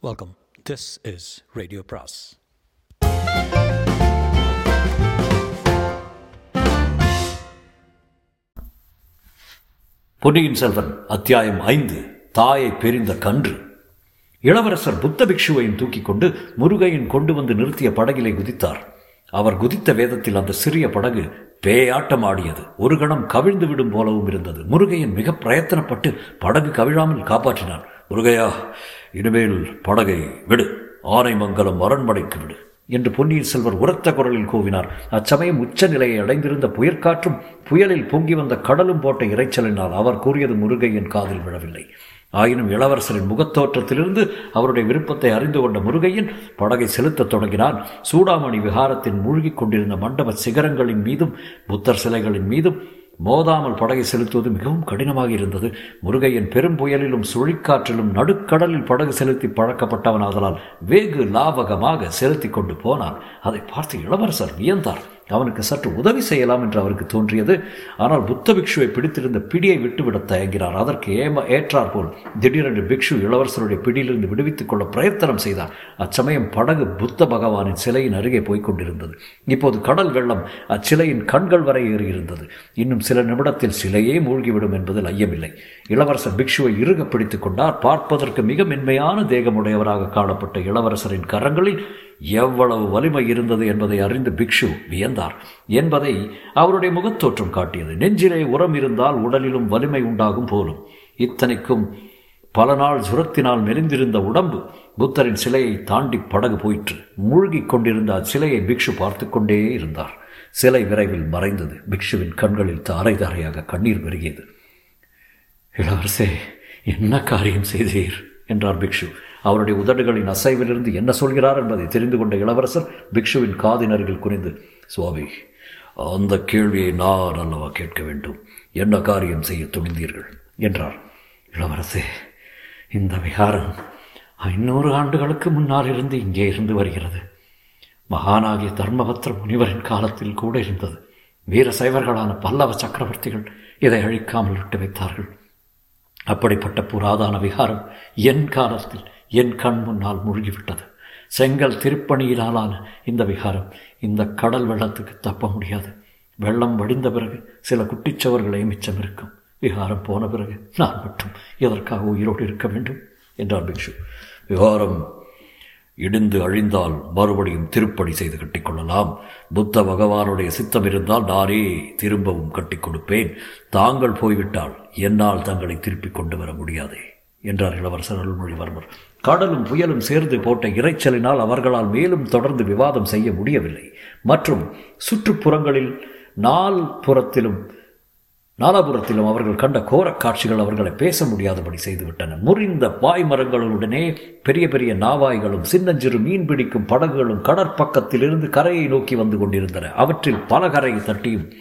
Welcome this is radio பிராஸ் பொன்னியின் செல்வன் அத்தியாயம் ஐந்து தாயை பெரிந்த கன்று. இளவரசர் புத்த பிக்ஷுவையும் தூக்கிக் கொண்டு முருகையின் கொண்டு வந்து நிறுத்திய படகிலே குதித்தார். அவர் குதித்த வேதத்தில் அந்த சிறிய படகு பேயாட்டம் ஆடியது ஒரு கணம் கவிழ்ந்து விடும் போலவும் இருந்தது. முருகையன் மிக பிரயத்தனப்பட்டு படகு கவிழாமல் காப்பாற்றினார் முருகையா இனிமேல் படகை விடு ஆனைமங்கலம் அரண்மனைக்கு விடு என்று பொன்னியின் செல்வர் உரத்த குரலில் கூவினார். அச்சமயம் உச்ச நிலையை அடைந்திருந்த புயற்காற்றும் புயலில் பொங்கி வந்த கடலும் போட்ட இறைச்சலினால் அவர் கூறியது முருகையின் காதில் விழவில்லை. ஆயினும் இளவரசரின் முகத்தோற்றத்திலிருந்து அவருடைய விருப்பத்தை அறிந்து கொண்ட முருகையின் படகை செலுத்தத் தொடங்கினான். சூடாமணி விகாரத்தின் மூழ்கிக் கொண்டிருந்த மண்டப சிகரங்களின் மீதும் புத்தர் சிலைகளின் மீதும் மோதாமல் படகை செலுத்துவது மிகவும் கடினமாக இருந்தது. முருகையன் பெரும் புயலிலும் சுழிக்காற்றிலும் நடுக்கடலில் படகு செலுத்தி பழக்கப்பட்டவன் ஆதலால் வெகு லாவகமாக செலுத்தி கொண்டு போனான். அதை பார்த்து இளவரசர் வியந்தார். அவனுக்கு சற்று உதவி செய்யலாம் என்று அவருக்கு தோன்றியது. ஆனால் புத்த பிக்ஷுவை பிடித்திருந்த பிடியை விட்டுவிட தயங்கினார். அதற்கு ஏம ஏற்றார் போல் திடீரென்று பிக்ஷு இளவரசருடைய பிடியிலிருந்து விடுவித்துக் கொள்ள பிரயத்தனம் செய்தார். அச்சமயம் படகு புத்த பகவானின் சிலையின் அருகே போய்கொண்டிருந்தது இப்போது கடல் வெள்ளம் அச்சிலையின் கண்கள் வரை ஏறியிருந்தது. இன்னும் சில நிமிடத்தில் சிலையே மூழ்கிவிடும் என்பதில் ஐயமில்லை. இளவரசர் பிக்ஷுவை இறுக பிடித்துக் கொண்டார். பார்ப்பதற்கு மிக மென்மையான தேகமுடையவராக காணப்பட்ட இளவரசரின் கரங்களில் எவ்வளவு வலிமை இருந்தது என்பதை அறிந்து பிக்ஷு வியந்தார். என்பதை அவருடைய முகத்தோற்றம் காட்டியது. நெஞ்சிலே உரம் இருந்தால் உடலிலும் வலிமை உண்டாகும் போலும். இத்தனைக்கும் பல நாள் சுரத்தினால் மெலிந்திருந்த உடம்பு புத்தரின் சிலையை தாண்டி படகு போயிற்று. மூழ்கிக் கொண்டிருந்த அச்சிலையை பிக்ஷு பார்த்து கொண்டே இருந்தார். சிலை விரைவில் மறைந்தது. பிக்ஷுவின் கண்களில் தாரை தாரையாக கண்ணீர் பெருகியது. இளவரசே என்ன காரியம் செய்தீர்? என்றார் பிக்ஷு. அவருடைய உதடுகளின் அசைவிலிருந்து என்ன சொல்கிறார் என்பதை தெரிந்து கொண்ட இளவரசர் பிக்ஷுவின் காதினர்கள் குறிந்து சுவாமி அந்த கேள்வியை நான் அல்லவா கேட்க வேண்டும்? என்ன காரியம் செய்ய துணிந்தீர்கள்? என்றார். இளவரசே இந்த விகாரம் ஐநூறு ஆண்டுகளுக்கு முன்னால் இருந்து இங்கே இருந்து வருகிறது. மகானாகிய தர்மபத்திர முனிவரின் காலத்தில் கூட இருந்தது. வீர சைவர்களான பல்லவ சக்கரவர்த்திகள் இதை அழிக்காமல் விட்டு வைத்தார்கள். அப்படிப்பட்ட புராதான விகாரம் என் காலத்தில் என் கண் முன்னால் மூழ்கிவிட்டது. செங்கல் திருப்பணியிலான இந்த விகாரம் இந்த கடல் வெள்ளத்துக்கு தப்ப முடியாது. வெள்ளம் வடிந்த பிறகு சில குட்டிச்சவர்களே மிச்சம் இருக்கும். விகாரம் போன பிறகு நான் மட்டும் எதற்காக உயிரோடு இருக்க வேண்டும்? என்றார் பிக்ஷு. விகாரம் இடிந்து அழிந்தால் மறுபடியும் திருப்பணி செய்து கட்டிக்கொள்ளலாம் புத்த பகவானுடைய சித்தம் இருந்தால் நானே திரும்பவும் கட்டி கொடுப்பேன். தாங்கள் போய்விட்டால் என்னால் தங்களை திருப்பிக் கொண்டு வர முடியாதே என்றார் இளவரசர் அருள்மொழிவர்மர். கடலும் புயலும் சேர்ந்து போட்ட இறைச்சலினால் அவர்களால் மேலும் தொடர்ந்து விவாதம் செய்ய முடியவில்லை. மற்றும் சுற்றுப்புறங்களில் நால் புறத்திலும் நாலாபுரத்திலும் அவர்கள் கண்ட கோரக் காட்சிகள் அவர்களை பேச முடியாதபடி செய்துவிட்டன. முறிந்த பாய்மரங்களுடனே பெரிய பெரிய நாவாய்களும் சின்னஞ்சிறு மீன் பிடிக்கும் படகுகளும் கடற்பக்கத்திலிருந்து கரையை நோக்கி வந்து கொண்டிருந்தன. அவற்றில் பல கரையை தட்டியும்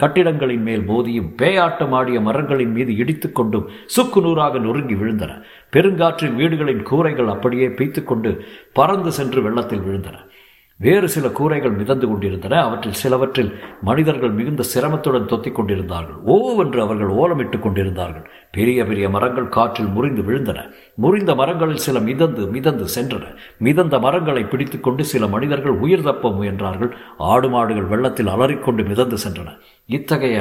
கட்டிடங்களின் மேல் மோதியும் பேயாட்டம் ஆடிய மரங்களின் மீது இடித்துக்கொண்டும் சுக்கு நூறாக நொறுங்கி விழுந்தன. பெருங்காற்றின் வீடுகளின் கூரைகள் அப்படியே பீத்துக்கொண்டு பறந்து சென்று வெள்ளத்தில் விழுந்தன. வேறு சில கூரைகள் மிதந்து கொண்டிருந்தன. அவற்றில் சிலவற்றில் மனிதர்கள் மிகுந்த சிரமத்துடன் தொத்திக் கொண்டிருந்தார்கள். ஓவென்று அவர்கள் ஓலமிட்டுக் கொண்டிருந்தார்கள். பெரிய பெரிய மரங்கள் காற்றில் முறிந்து விழுந்தன. முறிந்த மரங்களில் சில மிதந்து மிதந்து சென்றன. மிதந்த மரங்களை பிடித்துக்கொண்டு சில மனிதர்கள் உயிர் தப்ப முயன்றார்கள். ஆடு மாடுகள் வெள்ளத்தில் அலறிக்கொண்டு மிதந்து சென்றன. இத்தகைய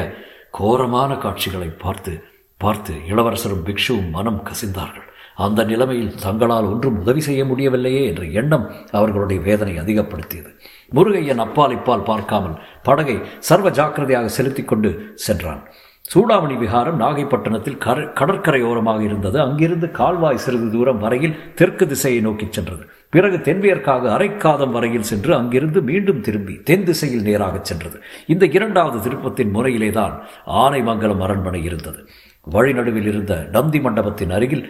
கோரமான காட்சிகளை பார்த்து பார்த்து இளவரசரும் பிக்ஷுவும் மனம் கசிந்தார்கள். அந்த நிலைமையில் தங்களால் ஒன்றும் உதவி செய்ய முடியவில்லையே என்ற எண்ணம் அவர்களுடைய வேதனை அதிகப்படுத்தியது. முருகையன் அப்பால் இப்பால் பார்க்காமல் படகை சர்வ ஜாக்கிரதையாக செலுத்தி கொண்டு சென்றான். சூடாமணி விகாரம் நாகைப்பட்டினத்தில் கர கடற்கரையோரமாக இருந்தது. அங்கிருந்து கால்வாய் சிறிது தூரம் வரையில் தெற்கு திசையை நோக்கி சென்றது. பிறகு தென்மேற்காக அரைக்காதம் வரையில் சென்று அங்கிருந்து மீண்டும் திரும்பி தென் திசையில் நேராக சென்றது. இந்த இரண்டாவது திருப்பத்தின் முறையிலேதான் ஆனைமங்கலம் அரண்மனை இருந்தது. வழிநடுவில் இருந்த நந்தி மண்டபத்தின் அருகில்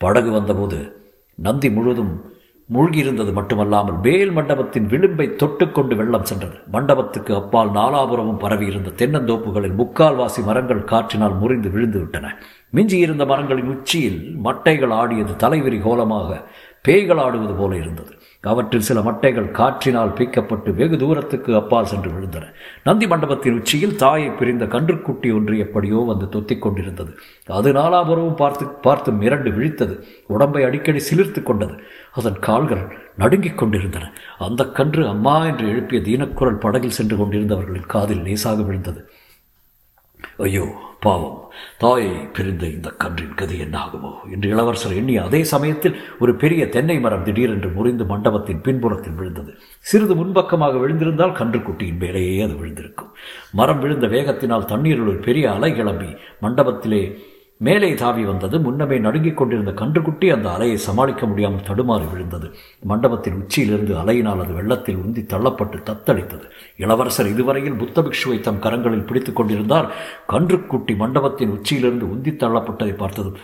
படகு வந்தபோது நந்தி முழுவதும் மூழ்கியிருந்தது மட்டுமல்லாமல் மேல் மண்டபத்தின் விளிம்பை தொட்டுக்கொண்டு வெள்ளம் சென்றது. மண்டபத்துக்கு அப்பால் நாலாபுரமும் பரவியிருந்த தென்னந்தோப்புகளில் முக்கால்வாசி மரங்கள் காற்றினால் முறிந்து விழுந்து விட்டன மிஞ்சியிருந்த மரங்களின் உச்சியில் மட்டைகள் ஆடியது தலைவிரி கோலமாக பேய்கள் ஆடுவது போல இருந்தது. அவற்றில் சில மட்டைகள் காற்றினால் பீக்கப்பட்டு வெகு தூரத்துக்கு அப்பால் சென்று விழுந்தன. நந்தி மண்டபத்தின் உச்சியில் தாயை பிரிந்த கன்றுக்குட்டி ஒன்று எப்படியோ வந்து தொத்திக் கொண்டிருந்தது. அது நாலாபுரமும் பார்த்து பார்த்து மிரண்டு விழித்தது. உடம்பை அடிக்கடி சிலிர்த்து கொண்டது. அதன் கால்கள் நடுங்கிக் கொண்டிருந்தன. அந்த கன்று அம்மா என்று எழுப்பிய தீனக்குரல் படகில் சென்று கொண்டிருந்தவர்களின் காதில் லேசாக விழுந்தது. ஐயோ! பாவம். தாயை பிரிந்த இந்த கன்றின் கதி என்னாகுமோ? என்று இளவரசர் எண்ணிய அதே சமயத்தில் ஒரு பெரிய தென்னை மரம் திடீரென்று முறிந்து மண்டபத்தின் பின்புறத்தில் விழுந்தது. சிறிது முன்பக்கமாக விழுந்திருந்தால் கன்றுக்குட்டியின் மேலேயே அது விழுந்திருக்கும். மரம் விழுந்த வேகத்தினால் தண்ணீரில் ஒரு பெரிய அலை கிளம்பி மண்டபத்திலே மேலே தாவி வந்தது. முன்னமே நடுங்கிக் கொண்டிருந்த கன்றுக்குட்டி அந்த அலையை சமாளிக்க முடியாமல் தடுமாறி விழுந்தது. மண்டபத்தின் உச்சியிலிருந்து அலையினால் அது வெள்ளத்தில் உந்தி தள்ளப்பட்டு தத்தளித்தது. இளவரசர் இதுவரையில் புத்த பிக்ஷுவை தம் கரங்களில் பிடித்துக் கொண்டிருந்தார். கன்றுக்குட்டி மண்டபத்தின் உச்சியிலிருந்து உந்தி தள்ளப்பட்டதை பார்த்ததும்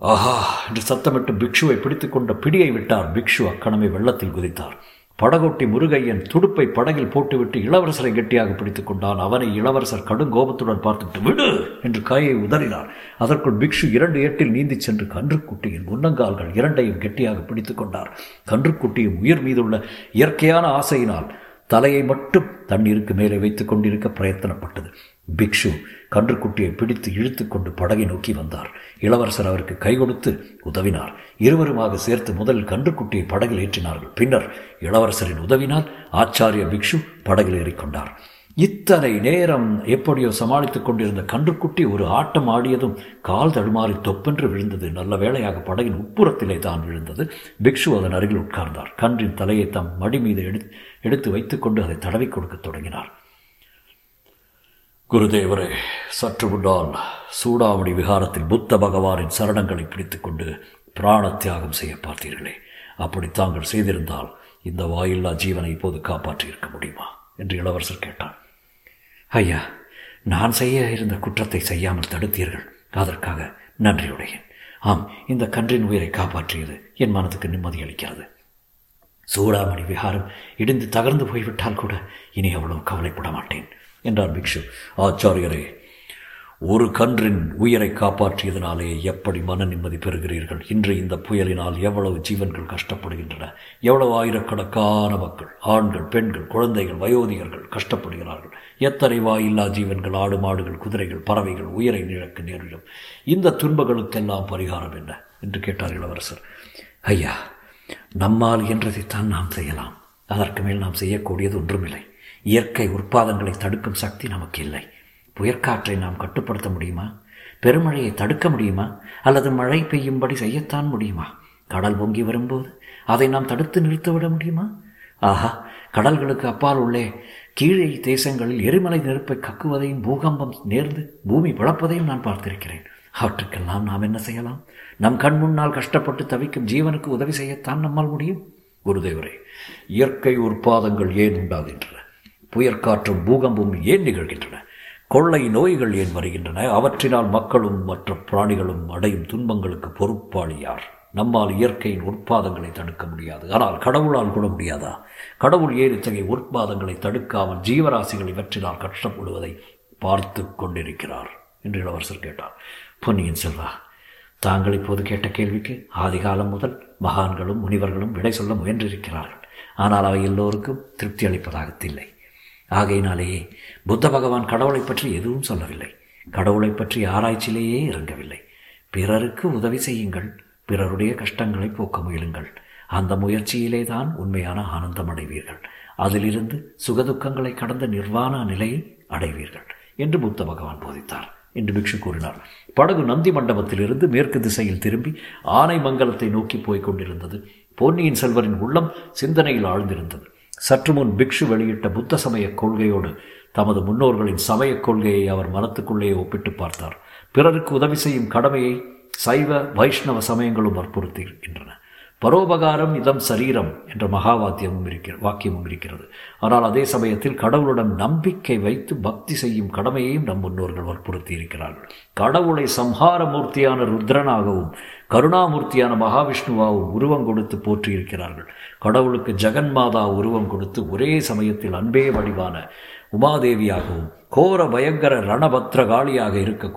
ஆஹா! என்று சத்தமிட்டு பிக்ஷுவை பிடித்துக்கொண்ட பிடியை விட்டார். பிக்ஷு அக்கணமே வெள்ளத்தில் குதித்தார். படகோட்டி முருகையன் துடுப்பை படகில் போட்டுவிட்டு இளவரசரை கெட்டியாக பிடித்துக் கொண்டான். அவனை இளவரசர் கடும் கோபத்துடன் பார்த்துவிட்டு விடு! என்று காயை உதறினார் அதற்குள் பிக்ஷு இரண்டு ஏட்டில் நீந்திச் சென்று கன்றுக்குட்டியின் முன்னங்கால்கள் இரண்டையும் கெட்டியாக பிடித்துக் கொண்டார். கன்றுக்குட்டியும் உயிர் மீதுள்ள இயற்கையான ஆசையினால் தலையை மட்டும் தண்ணீருக்கு மேலே வைத்துக் கொண்டிருக்க பிரயத்தனப்பட்டது. பிக்ஷு கன்றுக்குட்டியை பிடித்து இழுத்து கொண்டு படகை நோக்கி வந்தார். இளவரசர் அவருக்கு கை கொடுத்து உதவினார். இருவருமாக சேர்த்து முதலில் கன்றுக்குட்டியை படகில் ஏற்றினார்கள். பின்னர் இளவரசரின் உதவினால் ஆச்சாரிய பிக்ஷு படகில் ஏறிக்கொண்டார். இத்தனை நேரம் எப்படியோ சமாளித்துக் கொண்டிருந்த கன்றுக்குட்டி ஒரு ஆட்டம் ஆடியதும் கால் தடுமாறி தொப்பென்று விழுந்தது. நல்ல வேளையாக படகின் உட்புறத்திலே தான் விழுந்தது. பிக்ஷு அதன் அருகில் உட்கார்ந்தார். கன்றின் தலையை தம் மடி மீது எடுத்து வைத்துக்கொண்டு அதை தடவி கொடுக்க தொடங்கினார். குருதேவரே சற்று முன்னால் சூடாமணி விகாரத்தில் புத்த பகவானின் சரணங்களை பிடித்துக்கொண்டு பிராண தியாகம் செய்ய பார்த்தீர்களே. அப்படி தாங்கள் செய்திருந்தால் இந்த வாயில்லா ஜீவனை இப்போது காப்பாற்றியிருக்க முடியுமா? என்று இளவரசர் கேட்டார் ஐயா நான் செய்ய இருந்த குற்றத்தை செய்யாமல் தடுத்தீர்கள். அதற்காக நன்றியுடையேன். ஆம் இந்த கன்றின் உயிரை காப்பாற்றியது என் மனதுக்கு நிம்மதி அளிக்கிறது. சூடாமணி விகாரம் இடிந்து தகர்ந்து போய்விட்டால் கூட இனி அவ்வளவு கவலைப்பட மாட்டேன். என்றார் பிக்ஷு. ஆச்சாரியரே ஒரு கன்றின் உயிரை காப்பாற்றியதனாலே எப்படி மன நிம்மதி பெறுகிறீர்கள்? இன்று இந்த புயலினால் எவ்வளவு ஜீவன்கள் கஷ்டப்படுகின்றன? எவ்வளவு ஆயிரக்கணக்கான மக்கள் ஆண்கள் பெண்கள் குழந்தைகள் வயோதிகர்கள் கஷ்டப்படுகிறார்கள். எத்தனை வாயில்லா ஜீவன்கள் ஆடு மாடுகள் குதிரைகள் பறவைகள் உயிரை இழக்க நேரிடும்? இந்த துன்பங்களுக்கெல்லாம் பரிகாரம் என்ன? என்று கேட்டார் இளவரசர். ஐயா நம்மால் என்றதைத்தான் நாம் செய்யலாம். அதற்கு மேல் நாம் செய்யக்கூடியது ஒன்றுமில்லை. இயற்கை உற்பாதங்களை தடுக்கும் சக்தி நமக்கு இல்லை புயற்காற்றை நாம் கட்டுப்படுத்த முடியுமா? பெருமழையை தடுக்க முடியுமா? அல்லது மழை பெய்யும்படி செய்யத்தான் முடியுமா? கடல் பொங்கி வரும்போது அதை நாம் தடுத்து நிறுத்திவிட முடியுமா? ஆஹா கடல்களுக்கு அப்பால் உள்ளே கீழே தேசங்களில் எரிமலை நெருப்பை கக்குவதையும் பூகம்பம் நேர்ந்து பூமி பிளப்பதையும் நான் பார்த்திருக்கிறேன். அவற்றுக்கெல்லாம் நாம் என்ன செய்யலாம்? நம் கண் முன்னால் கஷ்டப்பட்டு தவிக்கும் ஜீவனுக்கு உதவி செய்யத்தான் நம்மால் முடியும். குருதேவரே இயற்கை உற்பாதங்கள் ஏன் உண்டாகின்றன? புயற்காற்றும் பூகம்பும் ஏன் நிகழ்கின்றன? கொள்ளை நோய்கள் ஏன் வருகின்றன? அவற்றினால் மக்களும் மற்ற பிராணிகளும் அடையும் துன்பங்களுக்கு பொறுப்பாளி யார்? நம்மால் இயற்கையின் உற்பாதங்களை தடுக்க முடியாது. ஆனால் கடவுளால் கூட முடியாதா? கடவுள் ஏன் இத்தகைய உற்பாதங்களை தடுக்காமல் ஜீவராசிகள் இவற்றினால் கஷ்டப்படுவதை பார்த்து கொண்டிருக்கிறார்? என்று இளவரசர் கேட்டார். பொன்னியின் செல்வா தாங்கள் இப்போது கேட்ட கேள்விக்கு ஆதிகாலம் முதல் மகான்களும் முனிவர்களும் விடை சொல்ல முயன்றிருக்கிறார்கள். ஆனால் அவை எல்லோருக்கும் திருப்தி அளிப்பதாகத்தில்லை. ஆகையினாலேயே புத்த பகவான் கடவுளை பற்றி எதுவும் சொல்லவில்லை. கடவுளை பற்றி ஆராய்ச்சியிலேயே இறங்கவில்லை. பிறருக்கு உதவி செய்யுங்கள். பிறருடைய கஷ்டங்களை போக்க முயலுங்கள். அந்த முயற்சியிலே தான் உண்மையான ஆனந்தம் அடைவீர்கள். அதிலிருந்து சுகதுக்கங்களை கடந்த நிர்வாண நிலையை அடைவீர்கள் என்று புத்த பகவான் போதித்தார் என்று பிக்ஷு கூறினார். படகு நந்தி மண்டபத்திலிருந்து மேற்கு திசையில் திரும்பி ஆனை மங்கலத்தை நோக்கி போய்க் கொண்டிருந்தது. பொன்னியின் செல்வரின் உள்ளம் சிந்தனையில் ஆழ்ந்திருந்தது. சற்று முன் பிக்ஷு வெளியிட்ட புத்த சமய கொள்கையோடு தமது முன்னோர்களின் சமயக் கொள்கையை அவர் மனத்துக்குள்ளேயே ஒப்பிட்டு பார்த்தார். பிறருக்கு உதவி செய்யும் கடமையை சைவ வைஷ்ணவ சமயங்களும் வற்புறுத்துகின்றன பரோபகாரம் இதம் சரீரம் என்ற மகாவாத்தியமும் இருக்கிற வாக்கியமும் இருக்கிறது. ஆனால் அதே சமயத்தில் கடவுளுடன் நம்பிக்கை வைத்து பக்தி செய்யும் கடமையையும் நம் முன்னோர்கள் வற்புறுத்தி இருக்கிறார்கள் கடவுளை சம்ஹார மூர்த்தியான ருத்ரனாகவும் கருணாமூர்த்தியான மகாவிஷ்ணுவாகவும் உருவம் கொடுத்து போற்றியிருக்கிறார்கள். கடவுளுக்கு ஜெகன்மாதா உருவம் கொடுத்து ஒரே சமயத்தில் அன்பே வடிவான உமாதேவியாகவும் கோர பயங்கர ரணபத்ரகாளியாக இருக்க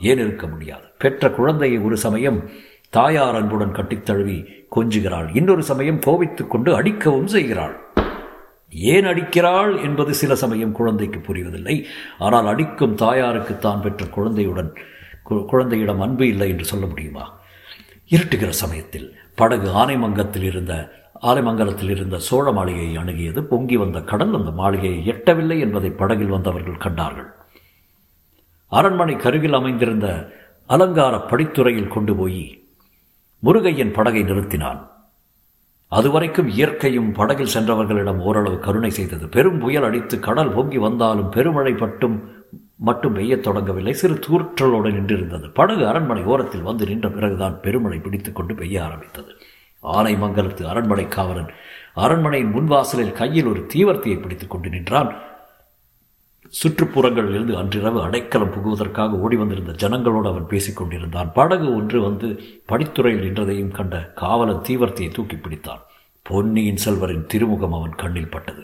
ஏன் இருக்க முடியாது? பெற்ற குழந்தையை ஒரு சமயம் தாயார் அன்புடன் கட்டித் தழுவி கொஞ்சுகிறாள். இன்னொரு சமயம் கோவித்துக் கொண்டு அடிக்கவும் செய்கிறாள். ஏன் அடிக்கிறாள் என்பது சில சமயம் குழந்தைக்கு புரிவதில்லை. ஆனால் அடிக்கும் தாயாருக்கு தான் பெற்ற குழந்தையுடன் குழந்தையிடம் அன்பு இல்லை என்று சொல்ல முடியுமா? இருட்டுகிற சமயத்தில் படகு ஆனைமங்கத்தில் இருந்த ஆலைமங்கலத்தில் இருந்த சோழ மாளிகையை அணுகியது பொங்கி வந்த கடல். அந்த மாளிகையை எட்டவில்லை என்பதை படகில் வந்தவர்கள் கண்டார்கள். அரண்மனை கருகில் அமைந்திருந்த அலங்கார படித்துறையில் கொண்டு போய் முருகையன் படகை நிறுத்தினான். அதுவரைக்கும் இயற்கையும் படகில் சென்றவர்களிடம் ஓரளவு கருணை செய்தது. பெரும் புயல் அடித்து கடல் பொங்கி வந்தாலும் பெருமழை பட்டும் மட்டும் பெய்யத் தொடங்கவில்லை. சிறு தூற்றலோடு நின்றிருந்தது. படகு அரண்மனை ஓரத்தில் வந்து நின்ற பிறகுதான் பெருமழை பிடித்துக் கொண்டு பெய்ய ஆரம்பித்தது. ஆனைமங்கலத்து அரண்மனை காவலன் அரண்மனையின் முன்வாசலில் கையில் ஒரு தீவர்த்தியை பிடித்துக் கொண்டு நின்றான். சுற்றுப்புறங்களில் இருந்து அன்றிரவு அடைக்கலம் புகுவதற்காக ஓடி வந்திருந்த ஜனங்களோடு அவன் பேசிக் கொண்டிருந்தான். படகு ஒன்று வந்து படித்துறையில் நின்றதையும் கண்ட காவலன் தீவர்த்தியை தூக்கி பிடித்தான். பொன்னியின் செல்வரின் திருமுகம் அவன் கண்ணில் பட்டது.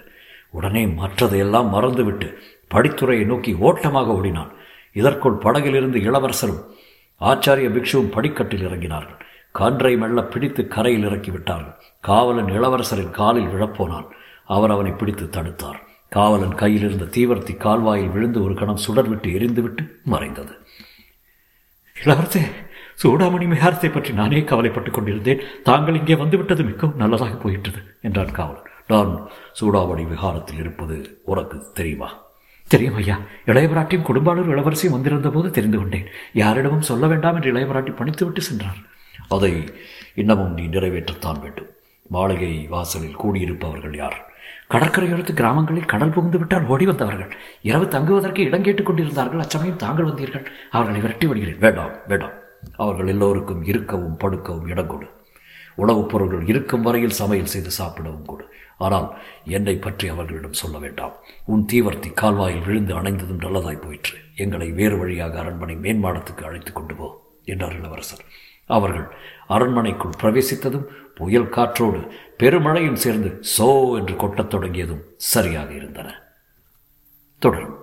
உடனே மற்றதையெல்லாம் மறந்துவிட்டு படித்துறையை நோக்கி ஓட்டமாக ஓடினான். இதற்குள் படகிலிருந்து இளவரசரும் ஆச்சாரிய பிக்ஷுவும் படிக்கட்டில் இறங்கினார்கள். கன்றை மெல்ல பிடித்து கரையில் இறக்கிவிட்டார்கள். காவலன் இளவரசரின் காலில் விழப்போனான். அவர் அவனை பிடித்து தடுத்தார். காவலன் கையில் இருந்த தீவர்த்தி கால்வாயில் விழுந்து ஒரு கணம் சுடர் விட்டு எரிந்துவிட்டு மறைந்தது. இளவரசே சூடாமணி மிகாரத்தை பற்றி நானே கவலைப்பட்டுக் கொண்டிருந்தேன். தாங்கள் இங்கே வந்துவிட்டது மிகவும் நல்லதாக போயிட்டது என்றான் காவலன். நான் சூடாமணி விகாரத்தில் இருப்பது உனக்கு தெரியுமா? தெரியும் ஐயா. இளையவராட்டியும் குடும்பாளர் இளவரசியும் வந்திருந்த போது தெரிந்து கொண்டேன். யாரிடமும் சொல்ல வேண்டாம் என்று இளையவராட்டி பணித்துவிட்டு சென்றார். அதை இன்னமும் நீ நிறைவேற்றத்தான் வேண்டும். மாளிகை வாசலில் கூடியிருப்பவர்கள் யார்? கடற்கரையோரத்து கிராமங்களில் கடல் புகுந்து விட்டால் ஓடி வந்தவர்கள். இரவு தங்குவதற்கு இடம் கேட்டுக் கொண்டிருந்தார்கள். அச்சமயம் தாங்கள் வந்தீர்கள். அவர்களை விரட்டி விடுகிறேன் வேண்டாம் வேண்டாம். அவர்கள் எல்லோருக்கும் இருக்கவும் படுக்கவும் இடம் கொடு. உணவுப் பொருள்கள் இருக்கும் வரையில் சமையல் செய்து சாப்பிடவும் கொடு. ஆனால் என்னை பற்றி அவர்களிடம் சொல்ல வேண்டாம். உன் தீவர்த்தி கால்வாயில் விழுந்து அணைந்ததும் நல்லதாய் போயிற்று. எங்களை வேறு வழியாக அரண்மனை மேன்மாடத்துக்கு அழைத்து கொண்டு போ என்றார் இளவரசர். அவர்கள் அரண்மனைக்குள் பிரவேசித்ததும் புயல் காற்றோடு பெருமழையும் சேர்ந்து சோ என்று கொட்டத் தொடங்கியதும் சரியாக இருந்தன. தொடரும்.